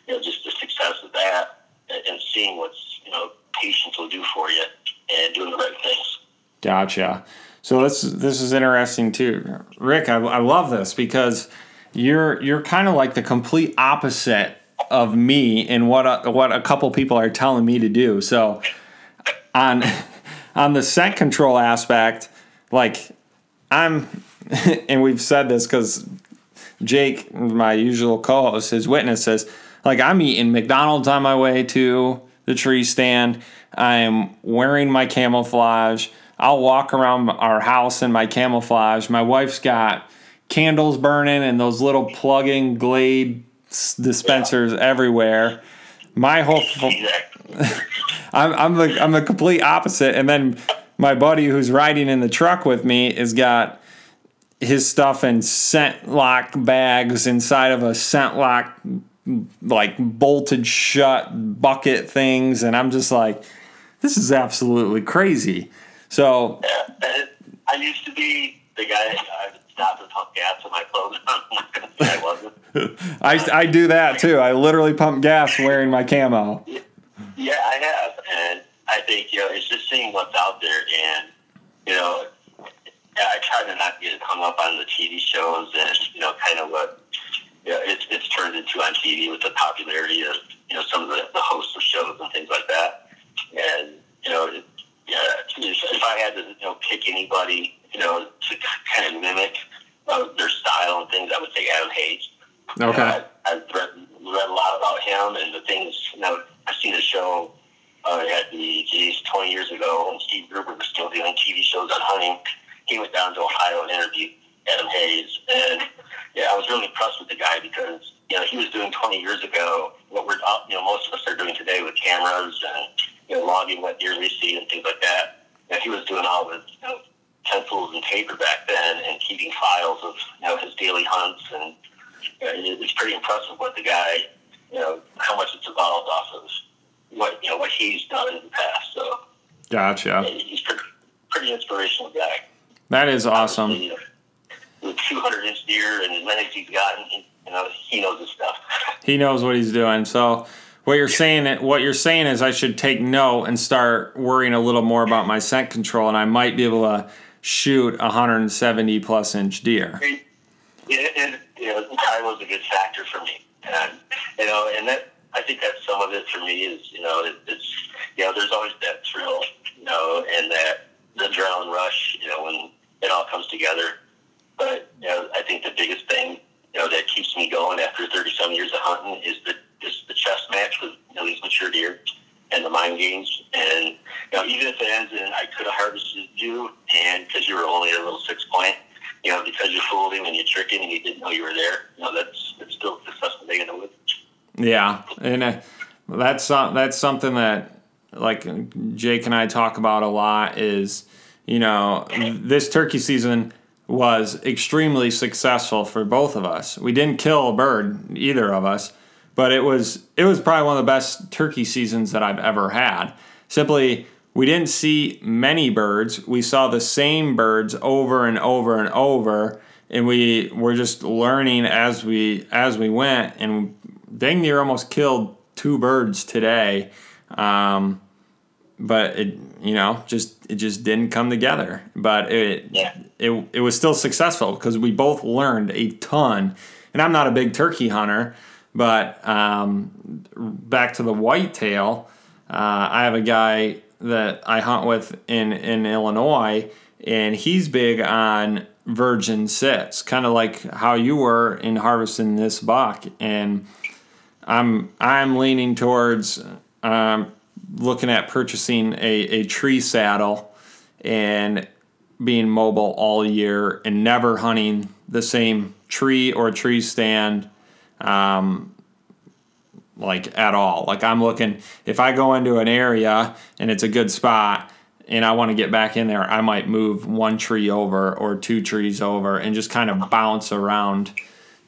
you know just the success of that and seeing what's you know patience will do for you and doing the right things. Gotcha. So this this is interesting too, Rick. I, I love this because you're you're kind of like the complete opposite of me and what a, what a couple people are telling me to do. So on *laughs* on the scent control aspect, like I'm, *laughs* and we've said this because Jake, my usual co-host, his witness says, like I'm eating McDonald's on my way to the tree stand. I'm wearing my camouflage. I'll walk around our house in my camouflage. My wife's got candles burning and those little plug-in Glade dispensers yeah. everywhere. My whole, *laughs* I'm I'm the I'm the complete opposite. And then my buddy who's riding in the truck with me has got his stuff in scent lock bags inside of a scent lock like bolted shut bucket things and I'm just like this is absolutely crazy. So yeah, I used to be the guy I and pump gas in my clothes. *laughs* I wasn't. I, I do that too. I literally pump gas wearing my camo. Yeah, I have, and I think you know it's just seeing what's out there, and you know, I try to not get hung up on the TV shows and you know, kind of what you know, it's it's turned into on TV with the popularity of you know some of the, the hosts of shows and things like that, and you know, it, yeah, if I had to you know pick anybody you know to kind of mimic uh, their style and things, I would say Adam Hayes. Okay. Uh, I've read, read a lot about him and the things you know. I've seen a show uh, at the geez, 20 years ago when Steve Gruber was still doing TV shows on hunting. He went down to Ohio and interviewed Adam Hayes, and yeah, I was really impressed with the guy because you know he was doing 20 years ago what we're you know most of us are doing today with cameras and you know logging what deer we see and things like that. And he was doing all with you know, pencils and paper back then and keeping files of you know his daily hunts and you know, it's pretty impressive what the guy you know how much it's evolved off of what you know what he's done in the past. So gotcha. He's pretty, pretty inspirational guy. That is awesome. With 200 inch deer and as many as he's gotten, he, you know, he knows his stuff. *laughs* he knows what he's doing. So what you're saying what you're saying is I should take note and start worrying a little more about my scent control, and I might be able to shoot 170 plus inch deer. It, it, you know, time was a good factor for me, and you know, and that I think that's some of it for me is, you know, it, it's, you know, there's always that thrill, you know, and that the adrenaline rush, you know, when it all comes together. But, you know, I think the biggest thing, you know, that keeps me going after 37 years of hunting is the, is the chess match with, you know, these mature deer and the mind games. And, you know, even if it ends and I could have harvested you and because you were only a little six point, you know, because you fooled him and you tricked him and he didn't know you were there, you know, that's, it's still a successful day in the woods. Yeah, and uh, that's uh, that's something that like Jake and I talk about a lot is you know this turkey season was extremely successful for both of us. We didn't kill a bird either of us, but it was it was probably one of the best turkey seasons that I've ever had. Simply we didn't see many birds. We saw the same birds over and over and over and we were just learning as we as we went and dang near almost killed two birds today. Um, but it, you know, just it just didn't come together. But it yeah. it, it was still successful because we both learned a ton. And I'm not a big turkey hunter, but um, back to the whitetail, uh, I have a guy that I hunt with in in Illinois, and he's big on virgin sits, kind of like how you were in harvesting this buck. And I'm I'm leaning towards um, looking at purchasing a, a tree saddle and being mobile all year and never hunting the same tree or tree stand um, like at all. Like I'm looking if I go into an area and it's a good spot and I want to get back in there, I might move one tree over or two trees over and just kind of bounce around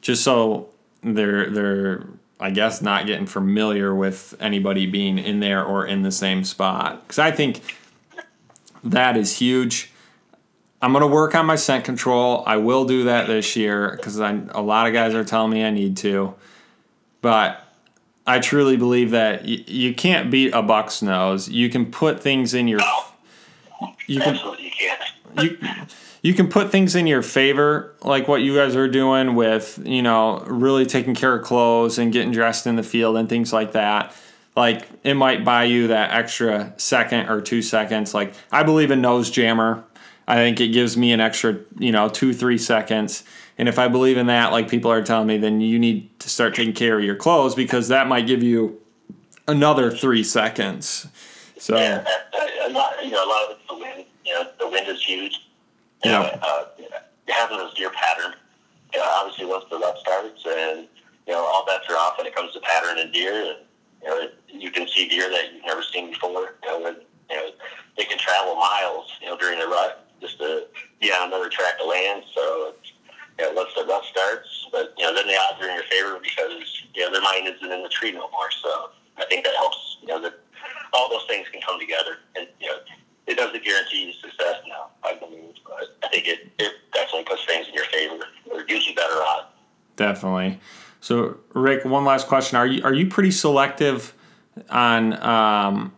just so they're they're I guess not getting familiar with anybody being in there or in the same spot. Because I think that is huge. I'm gonna work on my scent control. I will do that this year because a lot of guys are telling me I need to. But I truly believe that y- you can't beat a buck's nose. You can put things in your. You can. Absolutely, you can. you *laughs* you can put things in your favor, like what you guys are doing with, you know, really taking care of clothes and getting dressed in the field and things like that. Like it might buy you that extra second or two seconds. Like I believe in nose jammer. I think it gives me an extra, you know, two, three seconds. And if I believe in that, like people are telling me, then you need to start taking care of your clothes because that might give you another three seconds. So, yeah, *laughs* a lot, you know, a lot of it's the wind. You know, the wind is huge you know, uh, having those deer pattern. You know, obviously, once the rut starts, and you know, all bets are off when it comes to pattern and deer. You know, you can see deer that you've never seen before. You know, when, you know, they can travel miles, you know, during the rut just to be on another track of land. So, you know, once the rut starts, but you know, then the odds are in your favor because you know their mind isn't in the tree no more. So, I think that helps. You know, that all those things can come together, and you know, it doesn't guarantee you success now, I believe, but I think it, it definitely puts things in your favor or gives you better odds. Definitely. So, Rick, one last question: Are you are you pretty selective on um,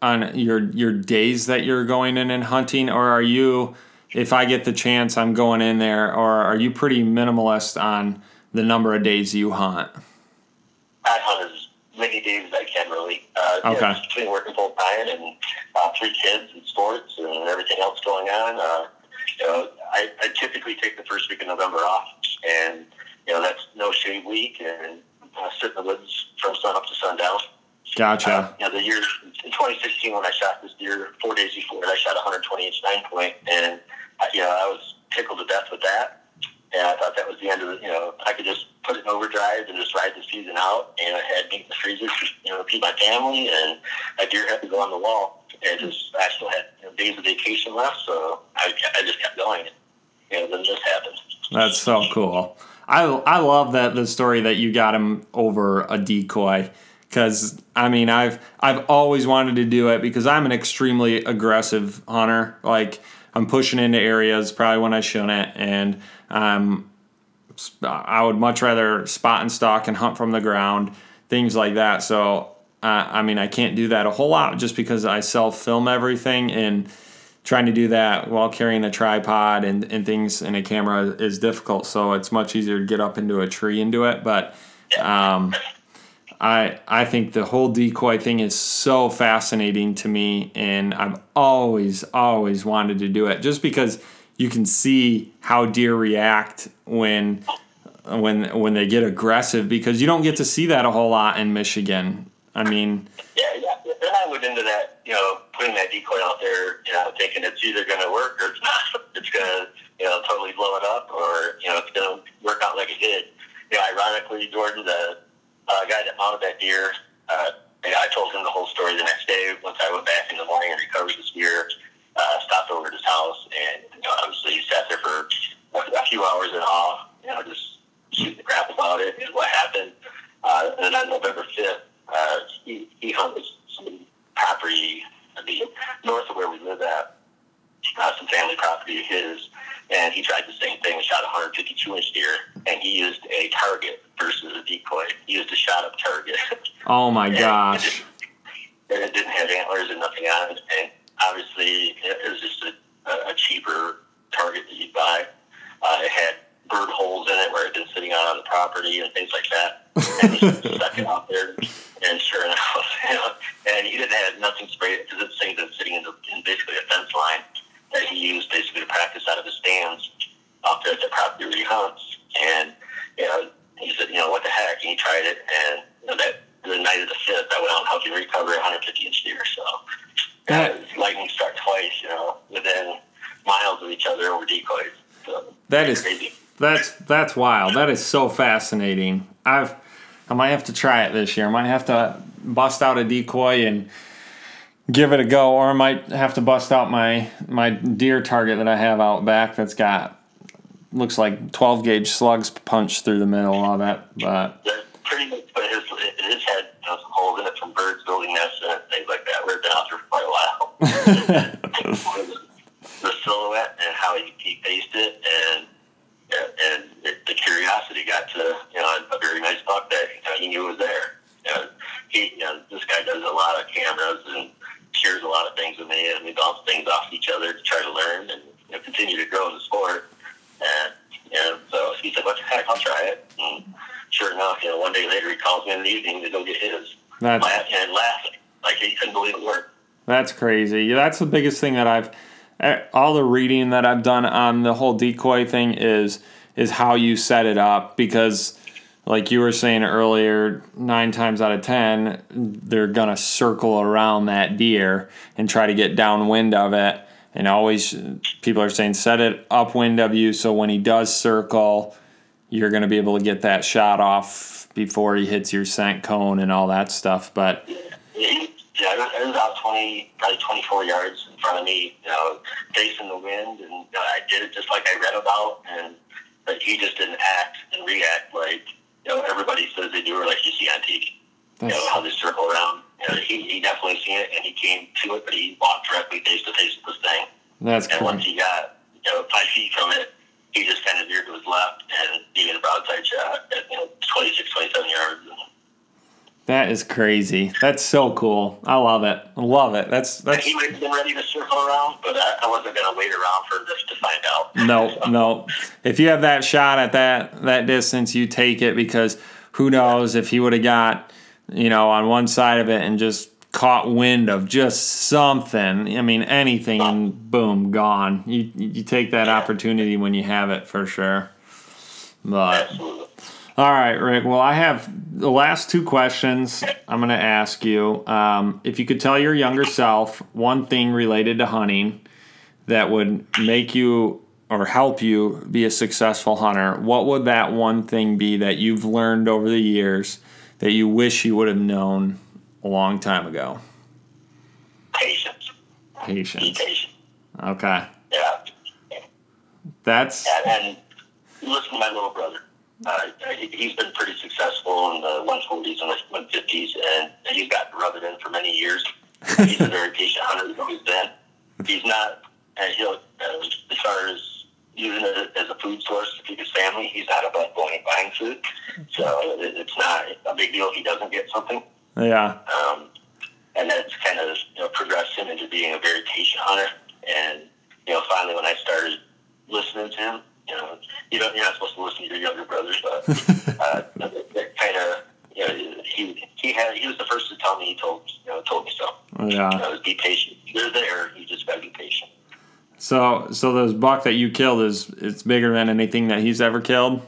on your your days that you're going in and hunting, or are you, if I get the chance, I'm going in there, or are you pretty minimalist on the number of days you hunt? I hunt as many days as I can, really. Uh, okay. Between working full time and uh, three kids and sports and everything else going on, uh, you know, I, I typically take the first week of November off, and you know that's no shade week, and uh, sit in the woods from sun up to sundown. Gotcha. Uh, you know, the year in 2016 when I shot this deer, four days before I shot a 120 inch nine point, and uh, you know I was tickled to death with that. And I thought that was the end of the, you know, I could just put it in overdrive and just ride the season out. And I had meat in the freezer to, *laughs* you know, feed my family. And a deer had to go on the wall. And just, I still had you know, days of vacation left. So I, I just kept going. And, you know, then this happened. That's so cool. I, I love that the story that you got him over a decoy because I mean I've I've always wanted to do it because I'm an extremely aggressive hunter. Like I'm pushing into areas probably when I shouldn't, and um, I would much rather spot and stalk and hunt from the ground, things like that. So, uh, I mean, I can't do that a whole lot just because I self film everything and trying to do that while carrying a tripod and, and things in a camera is difficult. So it's much easier to get up into a tree and do it. But um, I I think the whole decoy thing is so fascinating to me, and I've always always wanted to do it just because you can see how deer react when when when they get aggressive because you don't get to see that a whole lot in Michigan. I mean, yeah, yeah. Then I went into that, you know, putting that decoy out there, you know, thinking it's either going to work or it's not. *laughs* It's going to, you know, totally blow it up, or you know, it's going to work out like it did. You know, ironically, Jordan, the uh, guy that mounted that deer, uh, I told him the whole story the next day once I went back in the morning and recovered this deer uh, stopped over at his house, and you know, obviously he sat there for a few hours in awe, you know, just shooting the crap about it and what happened. Uh, and then on November 5th, uh, he, he hunted some property, I mean, north of where we live at, uh, some family property of his, and he tried the same thing, shot a 152 inch deer, and he used a target versus a decoy. He used a shot up target. *laughs* Oh my gosh. And it, and it didn't have antlers and nothing on it, and obviously it was just a, a cheaper target that you'd buy. Uh, it had bird holes in it where it had been sitting out on the property and things like that. And he stuck it out there, and sure enough, *laughs* you know, and he didn't have nothing sprayed because this thing's been sitting in, the, in basically a fence line that he used basically to practice out of his stands out there at the property where he hunts. And you know, he said, you know, what the heck? And he tried it, and you know, that the night of the fifth, I went out and helped him recover a 150 inch deer. So that lightning struck twice, you know, within miles of each other over decoys. So that is crazy. That's that's wild. That is so fascinating. I've I might have to try it this year. I might have to bust out a decoy and give it a go, or I might have to bust out my my deer target that I have out back that's got looks like 12 gauge slugs punched through the middle of it. But That's pretty much, but his, his head has some holes in it from birds building nests and things like that. We've been out there for quite a while. *laughs* *laughs* the silhouette and how he, he faced it, and and it, the curiosity got to you know a very nice buck that you know, he knew was there. Know, he, you know, this guy does a lot of cameras and shares a lot of things with me, and we bounce things off each other to try to learn and you know, continue to grow in the sport. And you know, so he said, "What the heck? I'll try it." And sure enough, you know, one day later he calls me in the evening to go get his. That's and laughing like he couldn't believe it worked. That's crazy. That's the biggest thing that I've all the reading that I've done on the whole decoy thing is is how you set it up because like you were saying earlier, nine times out of ten, they're gonna circle around that deer and try to get downwind of it. And always, people are saying set it upwind of you so when he does circle, you're gonna be able to get that shot off before he hits your scent cone and all that stuff. But yeah, it was about 20, probably 24 yards front of me, you uh, know, facing the wind. And you know, I did it just like I read about. And but he just didn't act and react like, you know, everybody says they do or like you see on TV. You know, how they circle around. You know, he, he definitely seen it and he came to it, but he walked directly face to face with this thing. that's And cool. once he got, you know, five feet from it, he just kind of veered to his left and gave it a broadside shot at, you know, 26, 27 yards. And That is crazy. That's so cool. I love it. I love it. That's that's he might have been ready to circle around, but I, I wasn't going to wait around for this to find out. no, no. If you have that shot at that that distance, you take it because who knows if he would have got, you know, on one side of it and just caught wind of just something. I mean, anything, and boom, gone. You you take that opportunity when you have it for sure. But Absolutely. All right, Rick. Well, I have the last two questions I'm going to ask you. Um, if you could tell your younger self one thing related to hunting that would make you or help you be a successful hunter, what would that one thing be that you've learned over the years that you wish you would have known a long time ago? Patience. Be Patience. patient. Okay. Yeah. That's And, and listen to my little brother. Uh, he- he's been pretty successful in the 140s and the 150s, and he's got rub in for many years. He's a very patient hunter. He's always been. He's not, uh, he'll, uh, as far as using it as a food source to feed his family, he's not above going and buying food. So it, it's not a big deal if he doesn't get something. yeah. Um, and that's kind of you know progressed him into being a very patient hunter. And you know, finally, when I started listening to him, you know, you don't you're not supposed to listen to your younger brothers, but *laughs* uh, that, kind of you know he he had he was the first to tell me he told you know told me so. Yeah. You know, be patient. You're there. You just got to be patient. So so this buck that you killed is it's bigger than anything that he's ever killed.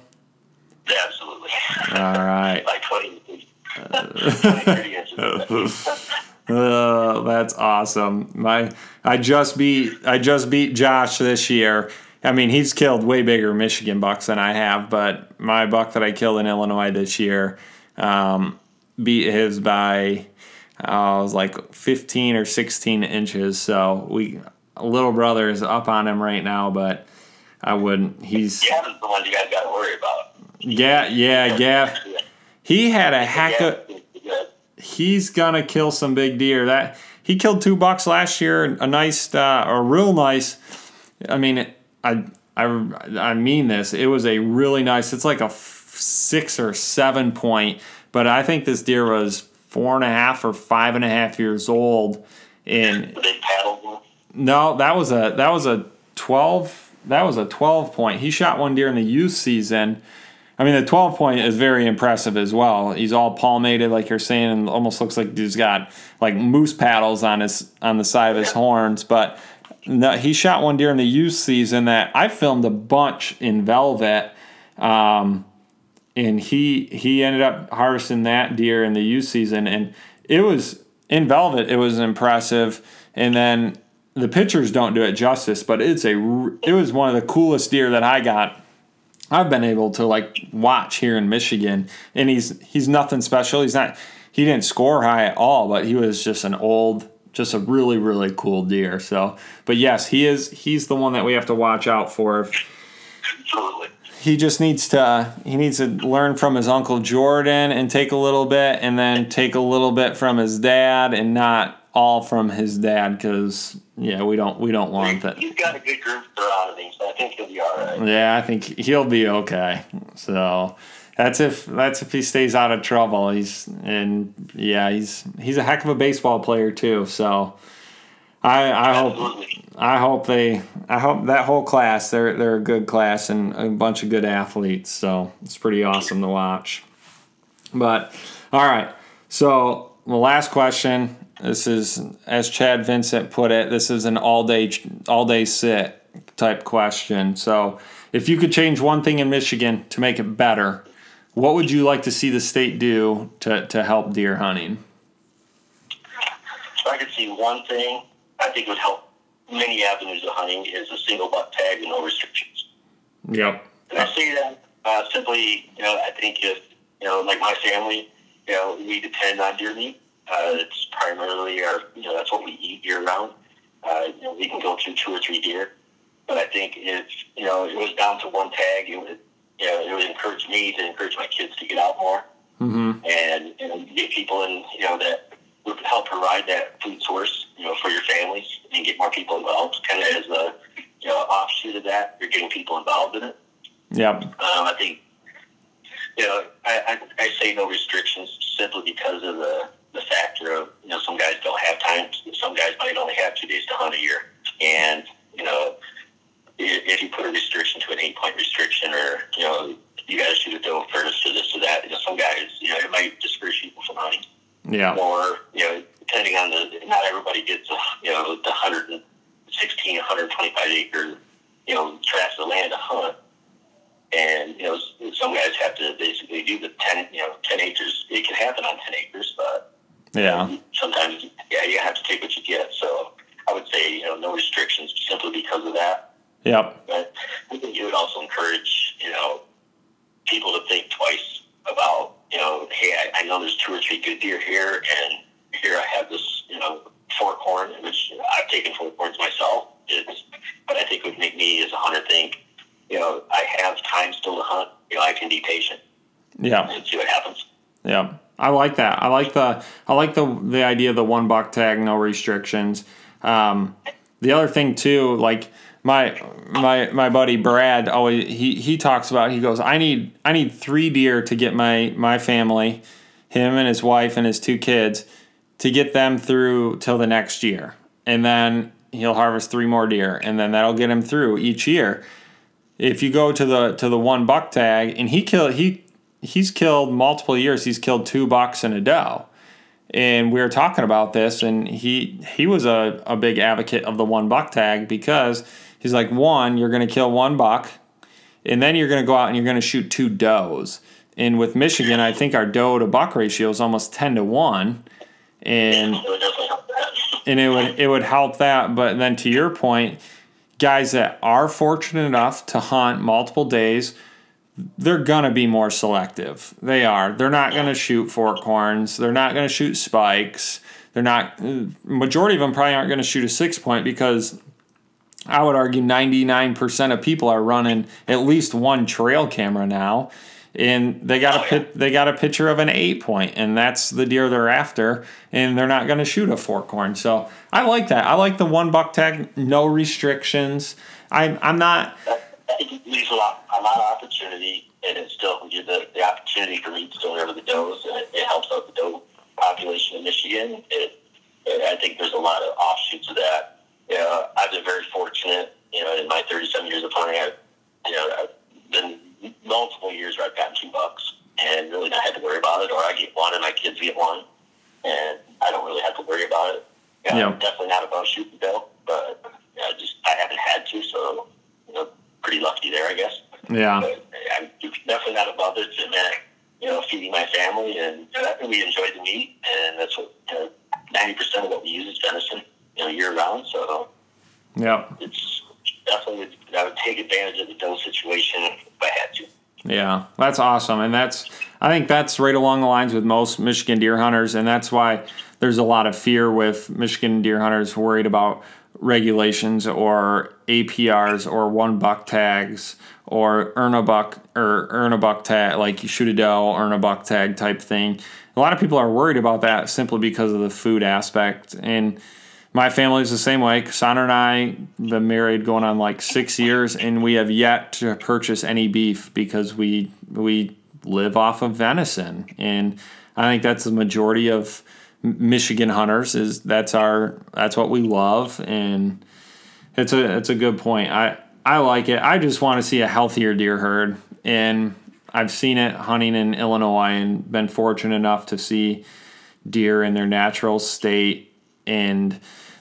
Yeah, absolutely. All right. *laughs* like 20, 20 30. Uh, that's awesome. My I just beat I just beat Josh this year. I mean, he's killed way bigger Michigan bucks than I have, but my buck that I killed in Illinois this year um, beat his by uh, it was like 15 or 16 inches. So we little brother is up on him right now, but I wouldn't. He's Gavin's the one you guys got to worry about. yeah yeah yeah. He had a heck of he's gonna kill some big deer. That he killed two bucks last year, a nice, uh, a real nice. I mean, I, I, I mean this. It was a really nice. It's like a f- six or seven point, but I think this deer was four and a half or five and a half years old. And The big paddle one. no, that was a that was a twelve. That was a twelve point. He shot one deer in the youth season. I mean, the twelve point is very impressive as well. He's all palmated, like you're saying, and almost looks like he's got like moose paddles on his on the side of his horns. But no, he shot one deer in the youth season that I filmed a bunch in velvet. Um, and he he ended up harvesting that deer in the youth season, and it was in velvet. It was impressive, and then the pictures don't do it justice, but it's a it was one of the coolest deer that I got. I've been able to like watch here in Michigan, and he's he's nothing special. He's not he didn't score high at all, but he was just an old, just a really really cool deer. So, but yes, he is he's the one that we have to watch out for. Absolutely. He just needs to uh, he needs to learn from his uncle Jordan and take a little bit, and then take a little bit from his dad, and not all from his dad because yeah, we don't we don't want that. He's got a good group around him, so I think he'll be all right. Yeah, I think he'll be okay. So that's if that's if he stays out of trouble. He's and yeah, he's he's a heck of a baseball player too. So I I hope I hope they I hope that whole class they're they're a good class and a bunch of good athletes. So it's pretty awesome to watch. But all right, so the last question. This is as Chad Vincent put it. This is an all day all day sit type question. So if you could change one thing in Michigan to make it better, what would you like to see the state do to, to help deer hunting? If I could see one thing, I think would help many avenues of hunting is a single buck tag and no restrictions. Yep. And I see that uh, simply, you know, I think if, you know, like my family, you know, we depend on deer meat. Uh, it's primarily our, you know, that's what we eat year round. Uh, you know, we can go through two or three deer. But I think if, you know, it was down to one tag, it would, you know, it would encourage me to encourage my kids to get out more Mm-hmm. and, and get people in, you know, that would help provide that food source, you know, for your families and get more people involved. Kind of as a, you know, offshoot of that, you're getting people involved in it. Yep. Um, I think, you know, I, I, I say no restrictions simply because of the, the factor of, you know, some guys don't have time. Some guys might only have two days to hunt a year. And, you know, if, if you put a restriction to an eight point restriction or, you know, you got to shoot a doe first or this or that, you know, some guys, you know, it might discourage people from hunting. Yeah. Or, you know, depending on the, not everybody gets, uh, you know, the 116, 125 acre, you know, tracts of land to hunt. And, you know, some guys have to basically do the 10, you know, 10 acres. It can happen on 10 acres, but Yeah. sometimes, yeah, you have to take what you get. So I would say, you know, no restrictions simply because of that. Yep. But I think it would also encourage, you know, people to think twice about, you know, hey, I, I know there's two or three good deer here, and here I have this, you know, fork horn, which I've taken fork horns myself. It's, but I think it would make me as a hunter think, you know, I have time still to hunt. You know, I can be patient Yeah. and see what happens. Yeah, I like that. I like the I like the the idea of the one buck tag, no restrictions. Um, the other thing too, like my my my buddy Brad always he he talks about. He goes, I need I need three deer to get my my family, him and his wife and his two kids, to get them through till the next year, and then he'll harvest three more deer, and then that'll get him through each year. If you go to the to the one buck tag, and he kill he he's killed multiple years. He's killed two bucks and a doe. And we were talking about this, and he he was a, a big advocate of the one buck tag because he's like, one, you're going to kill one buck, and then you're going to go out and you're going to shoot two does. And with Michigan, I think our doe to buck ratio is almost ten to one, and and it would it would help that. But then to your point, guys that are fortunate enough to hunt multiple days, they're gonna be more selective. They are. They're not gonna shoot fork horns. They're not gonna shoot spikes. They're not. Uh, majority of them probably aren't gonna shoot a six point because I would argue ninety nine percent of people are running at least one trail camera now. And they got a oh, pit, they got a picture of an eight point, and that's the deer they're after, and they're not going to shoot a fork horn. So I like that. I like the one buck tag, no restrictions. I'm I'm not It leaves a lot, a lot of opportunity, and it still gives the, the opportunity for me to still over the does, and it, it helps out the doe population in Michigan. It, it, I think there's a lot of offshoots of that. You know, I've been very fortunate. You know, in my 37 years of hunting, I've you know I've been multiple years where I've gotten two bucks and really not had to worry about it, or I get one and my kids get one, and I don't really have to worry about it. Yeah, Yeah. I'm definitely not above shooting doe, but you know, just I haven't had to, so you know, pretty lucky there, I guess. yeah But I'm definitely not above it, and that you know, feeding my family, and uh, we enjoy the meat, and that's what ninety percent of what we use is venison, you know, year round. So yeah it's definitely I would take advantage of the doe situation if I had to. Yeah, that's awesome, and that's I think that's right along the lines with most Michigan deer hunters, and that's why there's a lot of fear with Michigan deer hunters worried about regulations or APRs or one buck tags or earn a buck or earn a buck tag, like you shoot a doe, earn a buck tag type thing. A lot of people are worried about that simply because of the food aspect. And my family is the same way. Cassandra and I been married going on like six years, and we have yet to purchase any beef because we we live off of venison, and I think that's the majority of Michigan hunters. Is that's our that's what we love, and it's a it's a good point. I I like it. I just want to see a healthier deer herd, and I've seen it hunting in Illinois, and been fortunate enough to see deer in their natural state and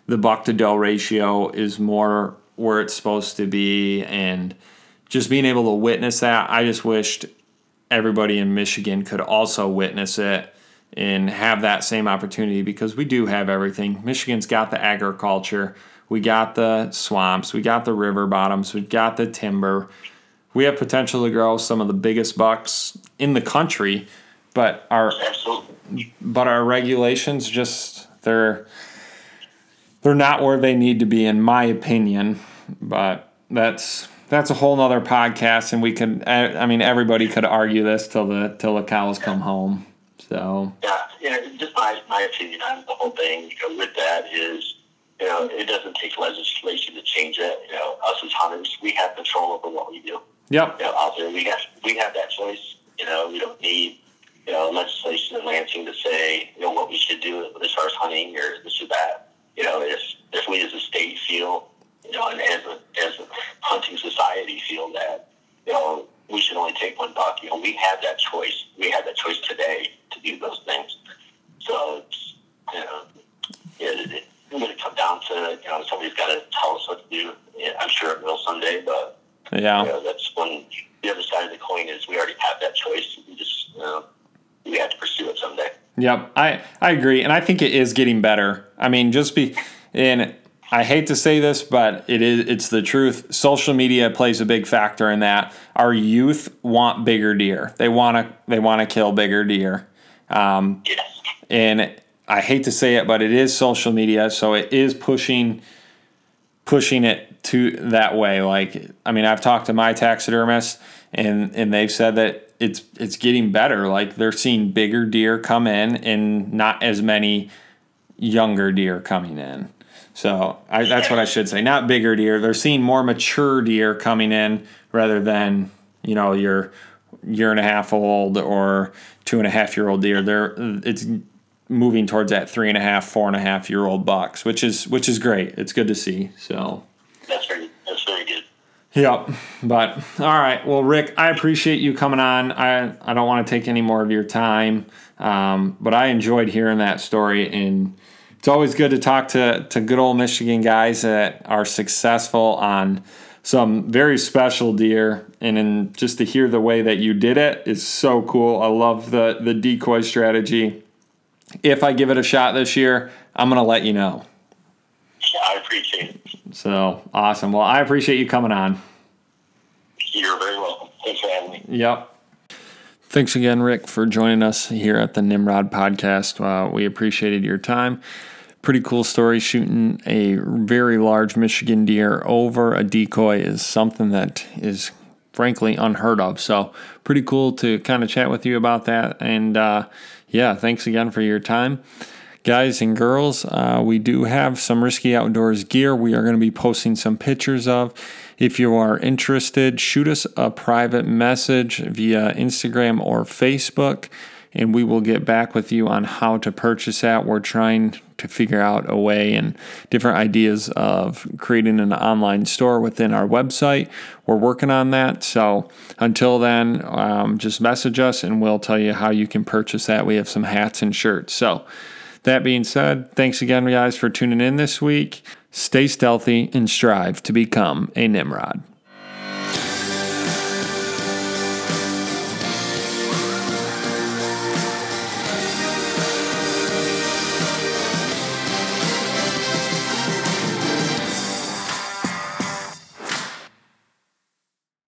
the buck to doe ratio is more where it's supposed to be and just being able to witness that i just wished everybody in michigan could also witness it and have that same opportunity because we do have everything. Michigan's got the agriculture we got the swamps we got the river bottoms we got the timber. We have potential to grow some of the biggest bucks in the country but our but our regulations just they're they're not where they need to be, in my opinion. But that's that's a whole nother podcast, and we could. I mean, everybody could argue this till the till the cows come home. So yeah, yeah. Just my my opinion on the whole thing. With that is, you know, it doesn't take legislation to change it. You know, us as hunters, we have control over what we do. Yep. You know, out there, we have we have that choice. You know, we don't need you know legislation in Lansing to say you know what we should do as far as hunting or this or that you know, if, if we as a state feel, you know, and as a, as a hunting society feel that, you know, we should only take one buck, you know, we have that choice. We have that choice today to do those things. So, it's, you know, it, it, it's going to come down to, you know, somebody's got to tell us what to do. Yeah, I'm sure it will someday, but, yeah, you know, that's when the other side of the coin is we already have that choice. We just, you know, we have to pursue it someday. Yep, I I agree, and I think it is getting better. I mean, just be and I hate to say this, but it is it's the truth. Social media plays a big factor in that. Our youth want bigger deer. They want to they want to kill bigger deer. Um, yes. And I hate to say it, but it is social media, so it is pushing pushing it to that way. Like, I mean, I've talked to my taxidermist, and and they've said that it's it's getting better. Like they're seeing bigger deer come in and not as many younger deer coming in. So I, that's what I should say. Not bigger deer. They're seeing more mature deer coming in rather than you know your year and a half old or two and a half year old deer. They're it's moving towards that three and a half, four and a half year old bucks, which is which is great. It's good to see. So that's very that's very good. Yep. But all right. Well, Rick, I appreciate you coming on. I, I don't want to take any more of your time, um, but I enjoyed hearing that story. And it's always good to talk to, to good old Michigan guys that are successful on some very special deer. And then just to hear the way that you did it is so cool. I love the, the decoy strategy. If I give it a shot this year, I'm going to let you know. Yeah, I appreciate it. So awesome. Well, I appreciate you coming on. You're very welcome. Thanks for having me. Yep. Thanks again, Rick, for joining us here at the Nimrod podcast. Uh, we appreciated your time. Pretty cool story. Shooting a very large Michigan deer over a decoy is something that is frankly unheard of. So, pretty cool to kind of chat with you about that. And uh, yeah, thanks again for your time guys and girls, uh, we do have some risky outdoors gear we are going to be posting some pictures of. If you are interested, shoot us a private message via Instagram or Facebook, and we will get back with you on how to purchase that. We're trying to figure out a way and different ideas of creating an online store within our website. We're working on that. So until then, um, just message us and we'll tell you how you can purchase that. We have some hats and shirts. So, that being said, thanks again, guys, for tuning in this week. Stay stealthy and strive to become a Nimrod.